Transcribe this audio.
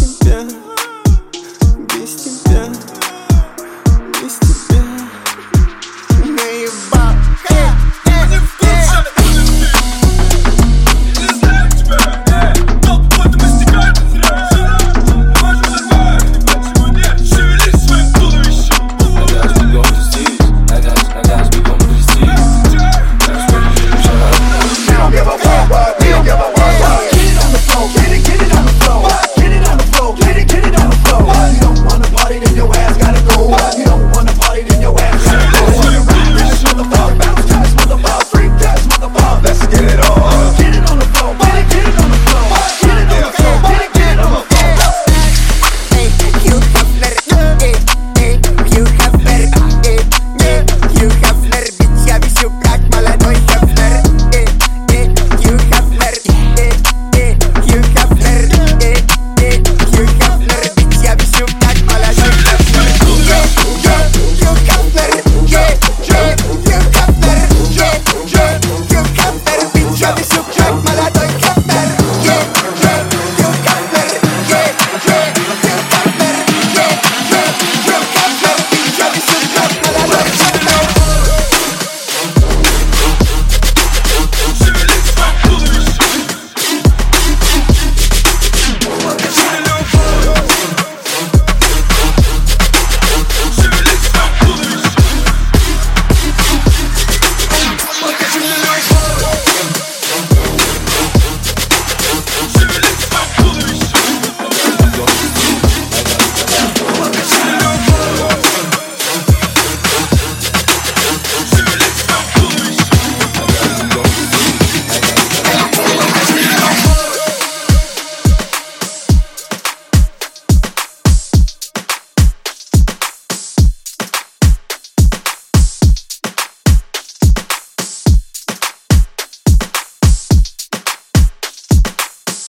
Yeah.